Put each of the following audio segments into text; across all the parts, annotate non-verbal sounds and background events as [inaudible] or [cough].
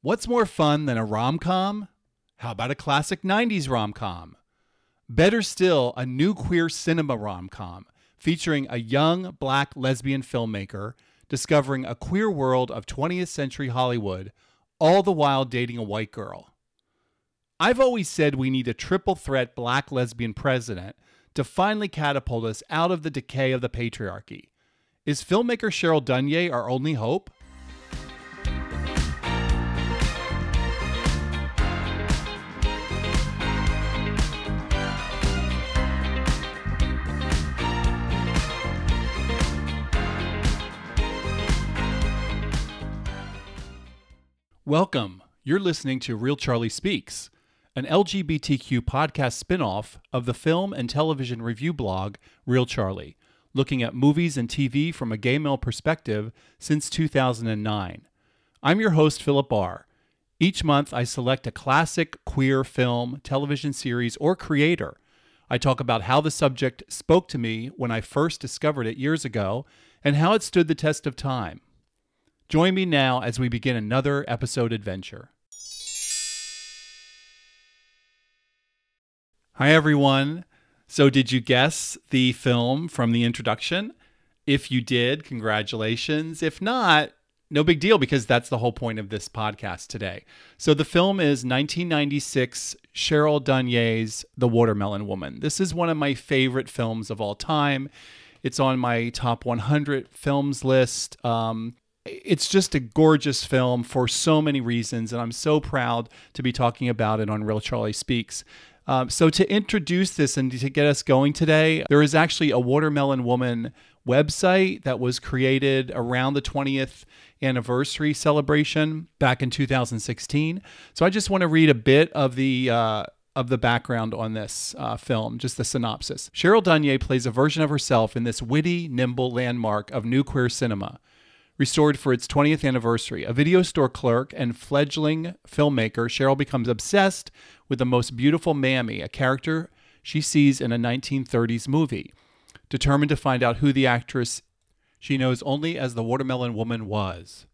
What's more fun than a rom com? How about a classic 90s rom com? Better still, a new queer cinema rom com featuring a young black lesbian filmmaker discovering a queer world of 20th century Hollywood, all the while dating a white girl. I've always said we need a triple threat black lesbian president to finally catapult us out of the decay of the patriarchy. Is filmmaker Cheryl Dunye our only hope? Welcome. You're listening to Reel Charlie Speaks, an LGBTQ podcast spinoff of the film and television review blog Reel Charlie, looking at movies and TV from a gay male perspective since 2009. I'm your host, Philip Bahr. Each month, I select a classic queer film, television series, or creator. I talk about how the subject spoke to me when I first discovered it years ago and how it stood the test of time. Join me now as we begin another episode adventure. Hi, everyone. So, did you guess the film from the introduction? If you did, congratulations. If not, no big deal because that's the whole point of this podcast today. So, the film is 1996 Cheryl Dunye's The Watermelon Woman. This is one of my favorite films of all time. It's on my top 100 films list. Um, it's just a gorgeous film for so many reasons, and I'm so proud to be talking about it on Reel Charlie Speaks. Um, so, to introduce this and to get us going today, there is actually a Watermelon Woman website that was created around the 20th anniversary celebration back in 2016. So, I just want to read a bit of the uh, of the background on this uh, film, just the synopsis. Cheryl Dunye plays a version of herself in this witty, nimble landmark of new queer cinema restored for its 20th anniversary. A video store clerk and fledgling filmmaker, Cheryl becomes obsessed with the most beautiful Mammy, a character she sees in a 1930s movie. Determined to find out who the actress she knows only as the Watermelon Woman was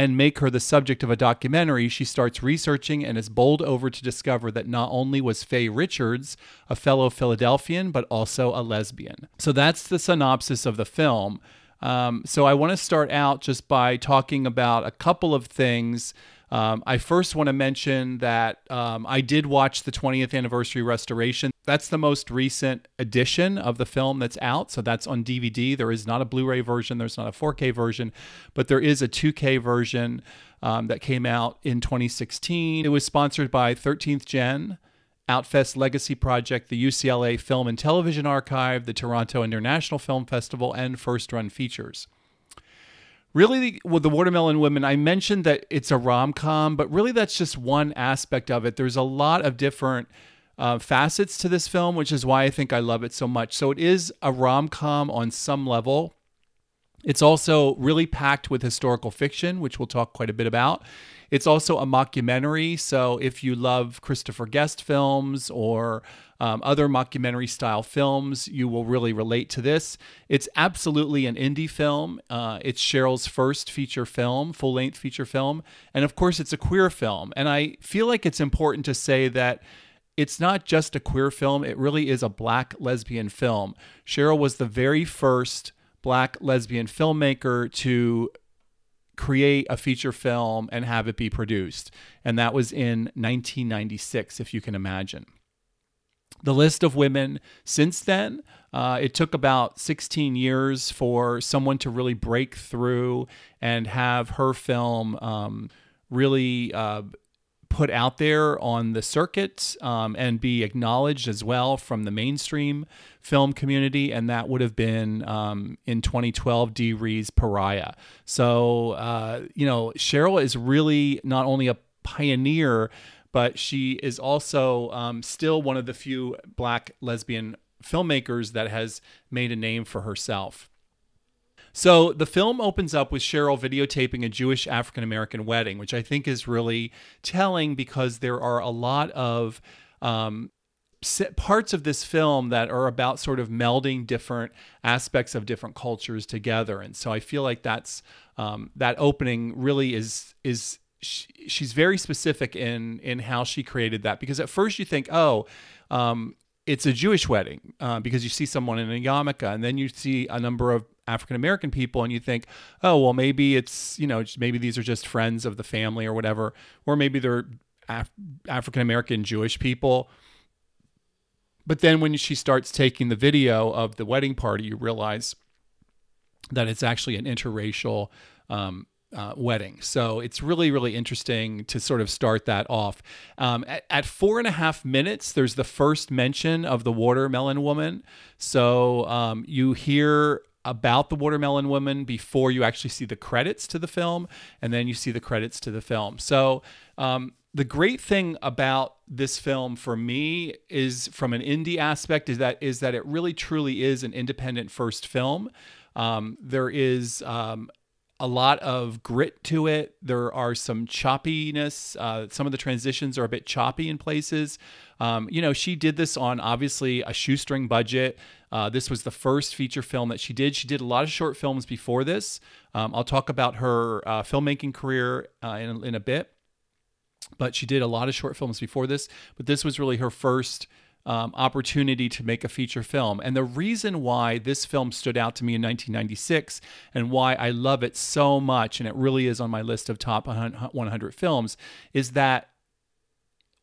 and make her the subject of a documentary, she starts researching and is bowled over to discover that not only was Faye Richards a fellow Philadelphian, but also a lesbian. So that's the synopsis of the film. Um, so I want to start out just by talking about a couple of things. Um, I first want to mention that um, I did watch the 20th anniversary restoration. That's the most recent edition of the film that's out. So that's on DVD. There is not a Blu ray version, there's not a 4K version, but there is a 2K version um, that came out in 2016. It was sponsored by 13th Gen. Outfest Legacy Project, the UCLA Film and Television Archive, the Toronto International Film Festival, and First Run Features. Really, with the Watermelon Women, I mentioned that it's a rom com, but really that's just one aspect of it. There's a lot of different uh, facets to this film, which is why I think I love it so much. So it is a rom com on some level. It's also really packed with historical fiction, which we'll talk quite a bit about. It's also a mockumentary. So if you love Christopher Guest films or um, other mockumentary style films, you will really relate to this. It's absolutely an indie film. Uh, it's Cheryl's first feature film, full length feature film. And of course, it's a queer film. And I feel like it's important to say that it's not just a queer film, it really is a black lesbian film. Cheryl was the very first black lesbian filmmaker to create a feature film and have it be produced. And that was in 1996, if you can imagine. The list of women since then, uh, it took about 16 years for someone to really break through and have her film um, really uh, put out there on the circuit um, and be acknowledged as well from the mainstream film community, and that would have been um, in 2012 Dee Rees Pariah. So, uh, you know, Cheryl is really not only a pioneer, but she is also um, still one of the few black lesbian filmmakers that has made a name for herself. So the film opens up with Cheryl videotaping a Jewish African American wedding, which I think is really telling because there are a lot of um, parts of this film that are about sort of melding different aspects of different cultures together, and so I feel like that's um, that opening really is is she, she's very specific in in how she created that. Because at first you think, oh, um, it's a Jewish wedding uh, because you see someone in a yarmulke, and then you see a number of African American people, and you think, oh, well, maybe it's you know maybe these are just friends of the family or whatever, or maybe they're Af- African American Jewish people. But then when she starts taking the video of the wedding party, you realize that it's actually an interracial um, uh, wedding. So it's really, really interesting to sort of start that off. Um, at, at, four and a half minutes, there's the first mention of the watermelon woman. So um, you hear about the watermelon woman before you actually see the credits to the film, and then you see the credits to the film. So um, the great thing about this film for me is from an indie aspect is that is that it really truly is an independent first film. Um, there is um, a lot of grit to it. There are some choppiness. Uh, some of the transitions are a bit choppy in places. Um, you know, she did this on obviously a shoestring budget. Uh, this was the first feature film that she did. She did a lot of short films before this. Um, I'll talk about her uh, filmmaking career uh, in, in a bit. But she did a lot of short films before this. But this was really her first um, opportunity to make a feature film. And the reason why this film stood out to me in 1996 and why I love it so much, and it really is on my list of top 100 films, is that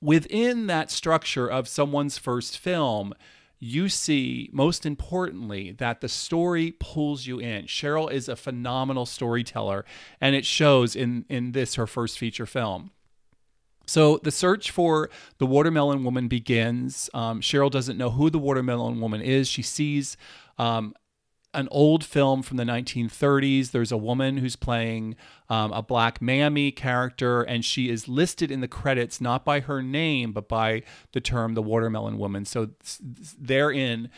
within that structure of someone's first film, you see, most importantly, that the story pulls you in. Cheryl is a phenomenal storyteller, and it shows in, in this, her first feature film. So the search for the watermelon woman begins. Um, Cheryl doesn't know who the watermelon woman is. She sees um, an old film from the 1930s. There's a woman who's playing um, a black mammy character, and she is listed in the credits not by her name, but by the term the watermelon woman. So therein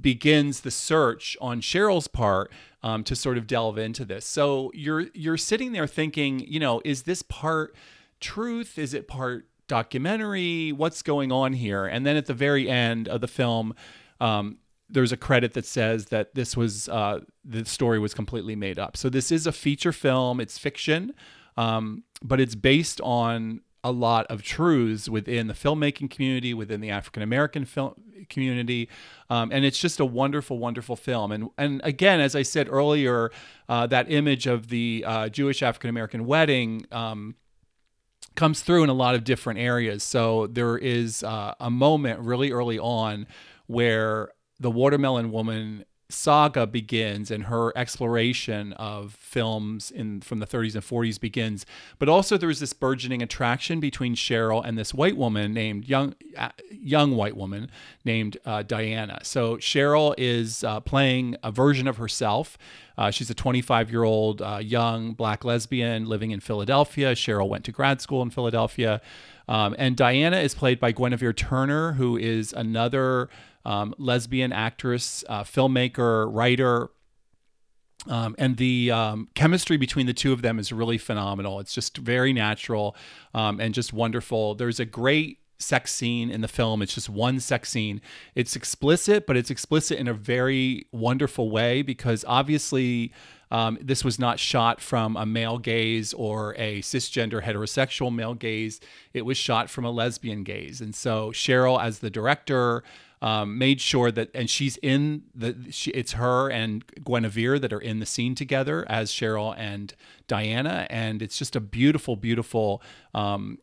begins the search on Cheryl's part um, to sort of delve into this. So you're you're sitting there thinking, you know, is this part truth? Is it part documentary? What's going on here? And then at the very end of the film, um, there's a credit that says that this was uh, the story was completely made up. So this is a feature film. It's fiction, um, but it's based on a lot of truths within the filmmaking community, within the African American film community, um, and it's just a wonderful, wonderful film. And and again, as I said earlier, uh, that image of the uh, Jewish African American wedding. Um, comes through in a lot of different areas. So there is uh, a moment really early on where the watermelon woman saga begins and her exploration of films in from the 30s and 40s begins. But also there's this burgeoning attraction between Cheryl and this white woman named young uh, young white woman named uh, Diana. So Cheryl is uh, playing a version of herself. Uh, she's a 25 year old uh, young black lesbian living in Philadelphia. Cheryl went to grad school in Philadelphia. Um, and Diana is played by Guinevere Turner who is another um, lesbian actress, uh, filmmaker, writer. Um, and the um, chemistry between the two of them is really phenomenal. It's just very natural um, and just wonderful. There's a great sex scene in the film. It's just one sex scene. It's explicit, but it's explicit in a very wonderful way because obviously um, this was not shot from a male gaze or a cisgender heterosexual male gaze. It was shot from a lesbian gaze. And so Cheryl, as the director, um, made sure that, and she's in the, she, it's her and Guinevere that are in the scene together as Cheryl and Diana, and it's just a beautiful, beautiful um,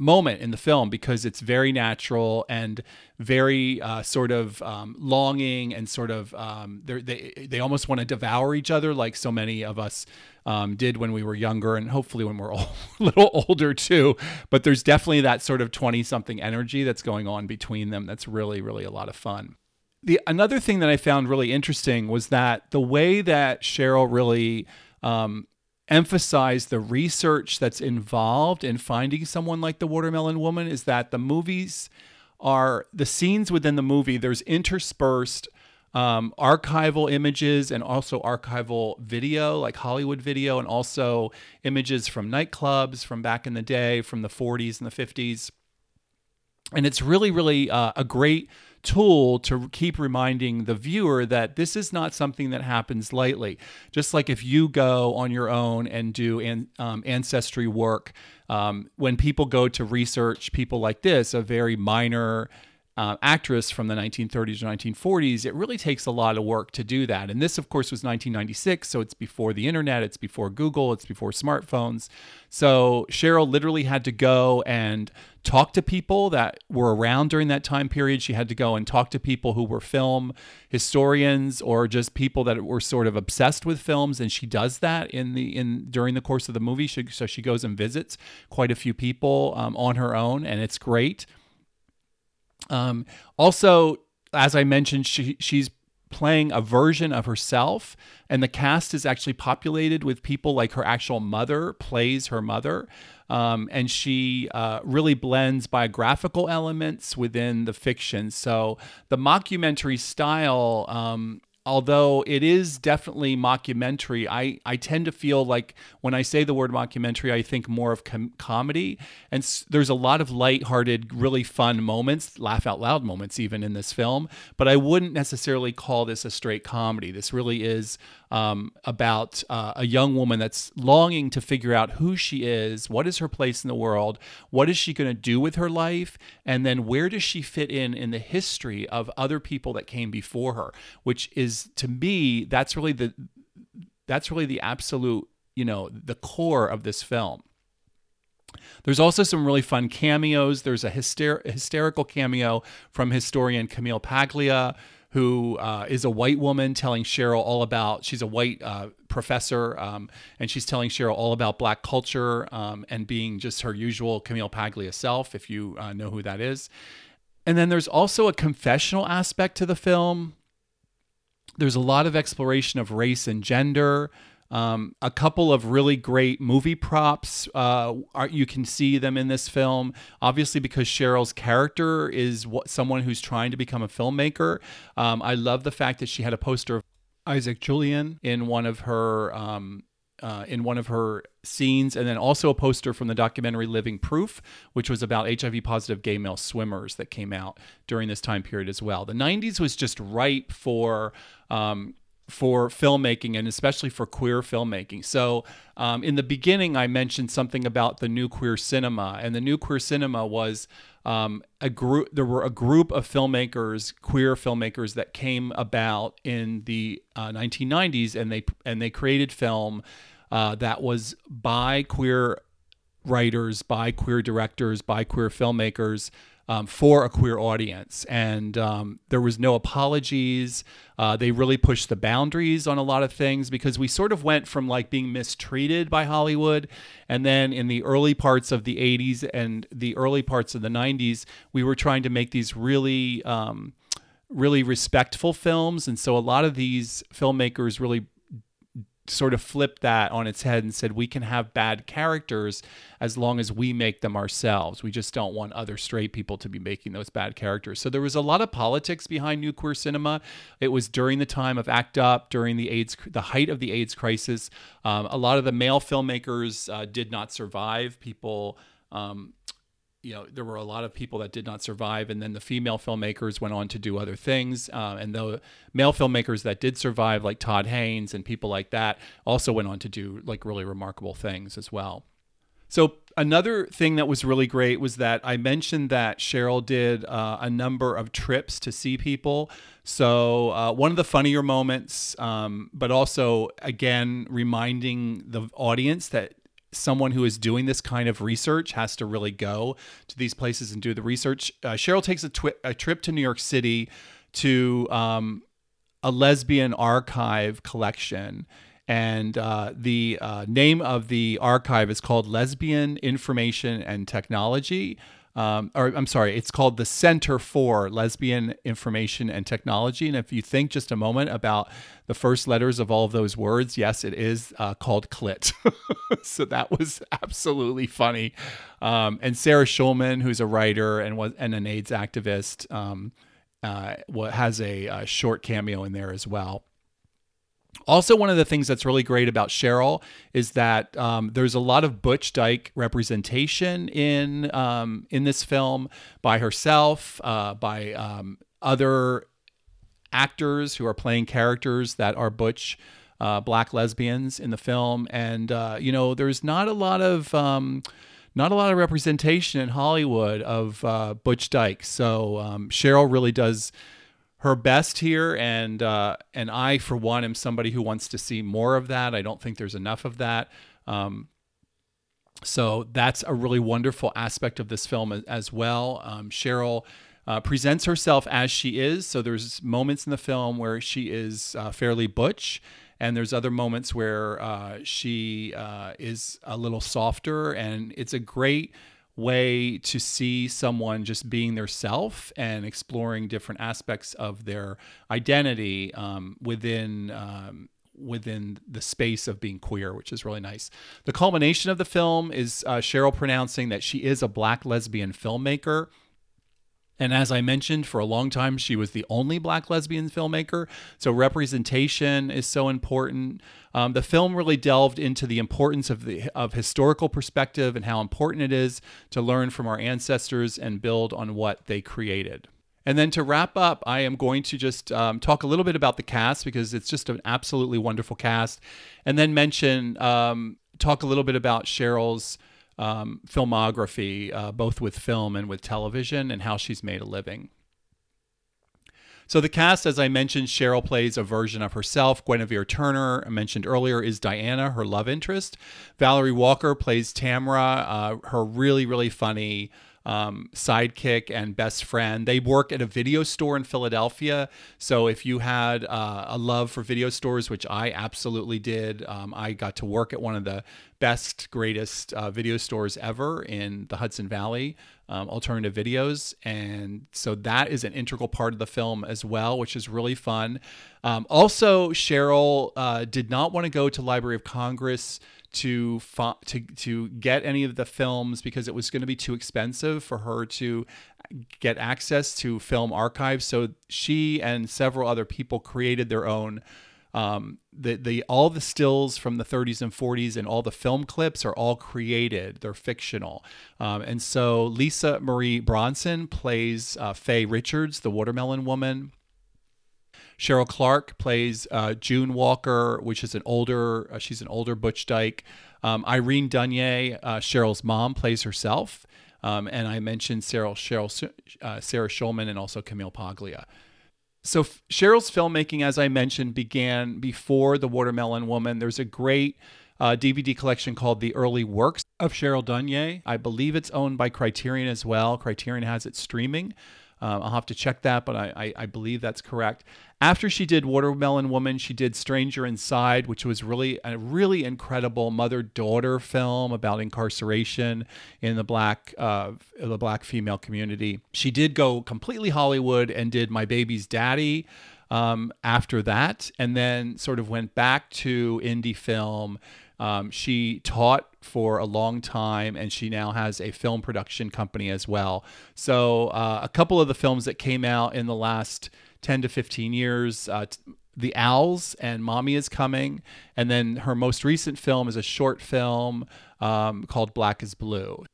moment in the film because it's very natural and very uh, sort of um, longing and sort of um, they they almost want to devour each other like so many of us um, did when we were younger and hopefully when we're [laughs] a little older too. But there's definitely that sort of 20 something energy that's going on between them that's really, really a lot of fun. The another thing that I found really interesting was that the way that Cheryl really um, emphasized the research that's involved in finding someone like the watermelon woman is that the movies are the scenes within the movie, there's interspersed um, archival images and also archival video, like Hollywood video, and also images from nightclubs from back in the day, from the 40s and the 50s. And it's really, really uh, a great tool to keep reminding the viewer that this is not something that happens lightly. Just like if you go on your own and do an, um, ancestry work, um, when people go to research people like this, a very minor uh, actress from the 1930s or 1940s, it really takes a lot of work to do that. And this, of course, was 1996, so it's before the internet, it's before Google, it's before smartphones. So Cheryl literally had to go and talk to people that were around during that time period. She had to go and talk to people who were film historians or just people that were sort of obsessed with films, and she does that in the in during the course of the movie. She, so she goes and visits quite a few people um, on her own, and it's great. Um, also, as I mentioned, she, she's playing a version of herself, and the cast is actually populated with people like her actual mother plays her mother. Um, and she uh, really blends biographical elements within the fiction. So the mockumentary style um, although it is definitely mockumentary, I, I tend to feel like when I say the word mockumentary, I think more of com- comedy. And s- there's a lot of lighthearted, really fun moments, laugh out loud moments, even in this film. But I wouldn't necessarily call this a straight comedy. This really is um, about uh, a young woman that's longing to figure out who she is, what is her place in the world, what is she going to do with her life, and then where does she fit in in the history of other people that came before her, which is to me that's really the that's really the absolute you know the core of this film. There's also some really fun cameos. There's a hyster- hysterical cameo from historian Camille Paglia who uh, is a white woman telling Cheryl all about, she's a white uh, professor, um, and she's telling Cheryl all about black culture um, and being just her usual Camille Paglia self, if you uh, know who that is. And then there's also a confessional aspect to the film. There's a lot of exploration of race and gender. Um, a couple of really great movie props. Uh, are, you can see them in this film, obviously because Cheryl's character is what, someone who's trying to become a filmmaker. Um, I love the fact that she had a poster of Isaac Julien in one of her um, uh, in one of her scenes, and then also a poster from the documentary Living Proof, which was about HIV positive gay male swimmers that came out during this time period as well. The 90s was just ripe for um, for filmmaking and especially for queer filmmaking. So, um, in the beginning, I mentioned something about the new queer cinema, and the new queer cinema was um, a group. There were a group of filmmakers, queer filmmakers, that came about in the uh, 1990s, and they and they created film uh, that was by queer writers, by queer directors, by queer filmmakers um, for a queer audience. And um, there was no apologies. Uh, they really pushed the boundaries on a lot of things because we sort of went from like being mistreated by Hollywood. And then in the early parts of the 80s and the early parts of the 90s, we were trying to make these really. Um, really respectful films and so a lot of these filmmakers really sort of flipped that on its head and said we can have bad characters as long as we make them ourselves. We just don't want other straight people to be making those bad characters. So there was a lot of politics behind new queer cinema. It was during the time of ACT UP, during the AIDS, the height of the AIDS crisis. Um, a lot of the male filmmakers uh, did not survive. People. Um, you know there were a lot of people that did not survive and then the female filmmakers went on to do other things uh, and the male filmmakers that did survive like todd haynes and people like that also went on to do like really remarkable things as well. So another thing that was really great was that i mentioned that cheryl did uh, a number of trips to see people. So uh, one of the funnier moments um, but also again reminding the audience that someone who is doing this kind of research has to really go to these places and do the research. Uh, Cheryl takes a, twi- a, trip to New York City to um, a lesbian archive collection. And uh, the uh, name of the archive is called Lesbian Information and Technology um, or I'm sorry, it's called the Center for Lesbian Information and Technology. And if you think just a moment about the first letters of all of those words, yes, it is uh, called CLIT. [laughs] so that was absolutely funny. Um, and Sarah Schulman, who's a writer and was and an AIDS activist, um, uh, has a, a short cameo in there as well. Also, one of the things that's really great about Cheryl is that um, there's a lot of Butch Dyke representation in um, in this film by herself, uh, by um, other actors who are playing characters that are butch uh, black lesbians in the film, and uh, you know, there's not a lot of um, not a lot of representation in Hollywood of uh, Butch Dykes. So um, Cheryl really does her best here, and uh, and I, for one, am somebody who wants to see more of that. I don't think there's enough of that. Um, so that's a really wonderful aspect of this film as, well. Um, Cheryl uh, presents herself as she is. So there's moments in the film where she is uh, fairly butch, and there's other moments where uh, she uh, is a little softer, and it's a great way to see someone just being their self and exploring different aspects of their identity um, within um, within the space of being queer, which is really nice. The culmination of the film is uh, Cheryl pronouncing that she is a black lesbian filmmaker. And as I mentioned, for a long time, she was the only black lesbian filmmaker. So representation is so important. Um, the film really delved into the importance of the of historical perspective and how important it is to learn from our ancestors and build on what they created. And then to wrap up, I am going to just um, talk a little bit about the cast because it's just an absolutely wonderful cast, and then mention um, talk a little bit about Cheryl's um, filmography, uh, both with film and with television, and how she's made a living. So the cast, as I mentioned, Cheryl plays a version of herself. Guinevere Turner, I mentioned earlier, is Diana, her love interest. Valerie Walker plays Tamara, uh, her really, really funny um, sidekick and best friend. They work at a video store in Philadelphia. So if you had uh, a love for video stores, which I absolutely did, um, I got to work at one of the best, greatest uh, video stores ever in the Hudson Valley. Um, alternative videos. And so that is an integral part of the film as well, which is really fun. Um, also, Cheryl uh, did not want to go to Library of Congress to to to get any of the films because it was going to be too expensive for her to get access to film archives. So she and several other people created their own. Um, the the all the stills from the 30s and 40s and all the film clips are all created. They're fictional, um, and so Lisa Marie Bronson plays uh, Faye Richards, the watermelon woman. Cheryl Clarke plays uh, June Walker, which is an older, uh, she's an older Butch Dyke. Um, Irene Dunye, uh, Cheryl's mom, plays herself. Um, and I mentioned Sarah, Cheryl, uh, Sarah Schulman and also Camille Paglia. So Cheryl's filmmaking, as I mentioned, began before The Watermelon Woman. There's a great uh, DVD collection called The Early Works of Cheryl Dunye. I believe it's owned by Criterion as well. Criterion has it streaming. Um, I'll have to check that, but I, I, I, believe that's correct. After she did Watermelon Woman, she did Stranger Inside, which was really a really incredible mother-daughter film about incarceration in the black uh, the black female community. She did go completely Hollywood and did My Baby's Daddy. Um, after that, and then sort of went back to indie film um, she taught for a long time and she now has a film production company as well. So, uh, a couple of the films that came out in the last 10 to 15 years uh, The Owls and Mommy is Coming. And then her most recent film is a short film um, called Black is Blue.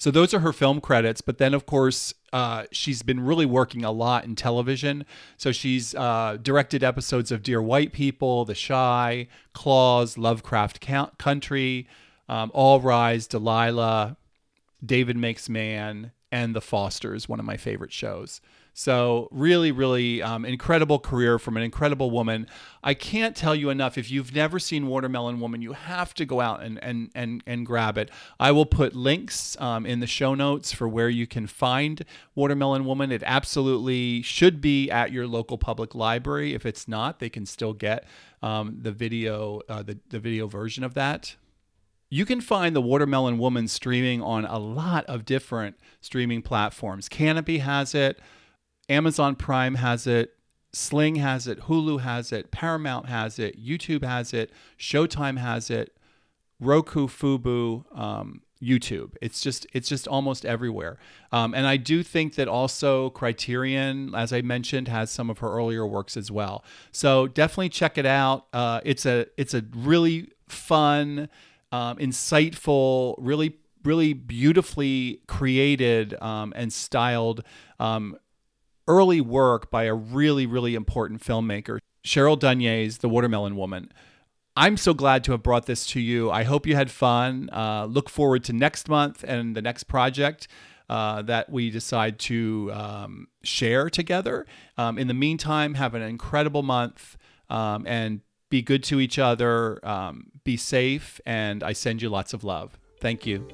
So those are her film credits. But then, of course, uh, she's been really working a lot in television. So she's uh, directed episodes of Dear White People, The Chi, Claws, Lovecraft Country, um, All Rise, Delilah, David Makes Man, and The Fosters, one of my favorite shows. So, really, really um, incredible career from an incredible woman. I can't tell you enough. If you've never seen Watermelon Woman, you have to go out and, and, and, and grab it. I will put links um, in the show notes for where you can find Watermelon Woman. It absolutely should be at your local public library. If it's not, they can still get um, the video, uh, the, the video version of that. You can find The Watermelon Woman streaming on a lot of different streaming platforms. Kanopy has it. Amazon Prime has it, Sling has it, Hulu has it, Paramount has it, YouTube has it, Showtime has it, Roku, Fubo, um, YouTube. It's just it's just almost everywhere. Um, and I do think that also Criterion, as I mentioned, has some of her earlier works as well. So definitely check it out. Uh, it's a it's a really fun, um, insightful, really really beautifully created um, and styled um, early work by a really, really important filmmaker, Cheryl Dunye's The Watermelon Woman. I'm so glad to have brought this to you. I hope you had fun. Uh, look forward to next month and the next project. Uh, that we decide to um, share together. Um, in the meantime, have an incredible month um, and be good to each other, um, be safe, and I send you lots of love. Thank you.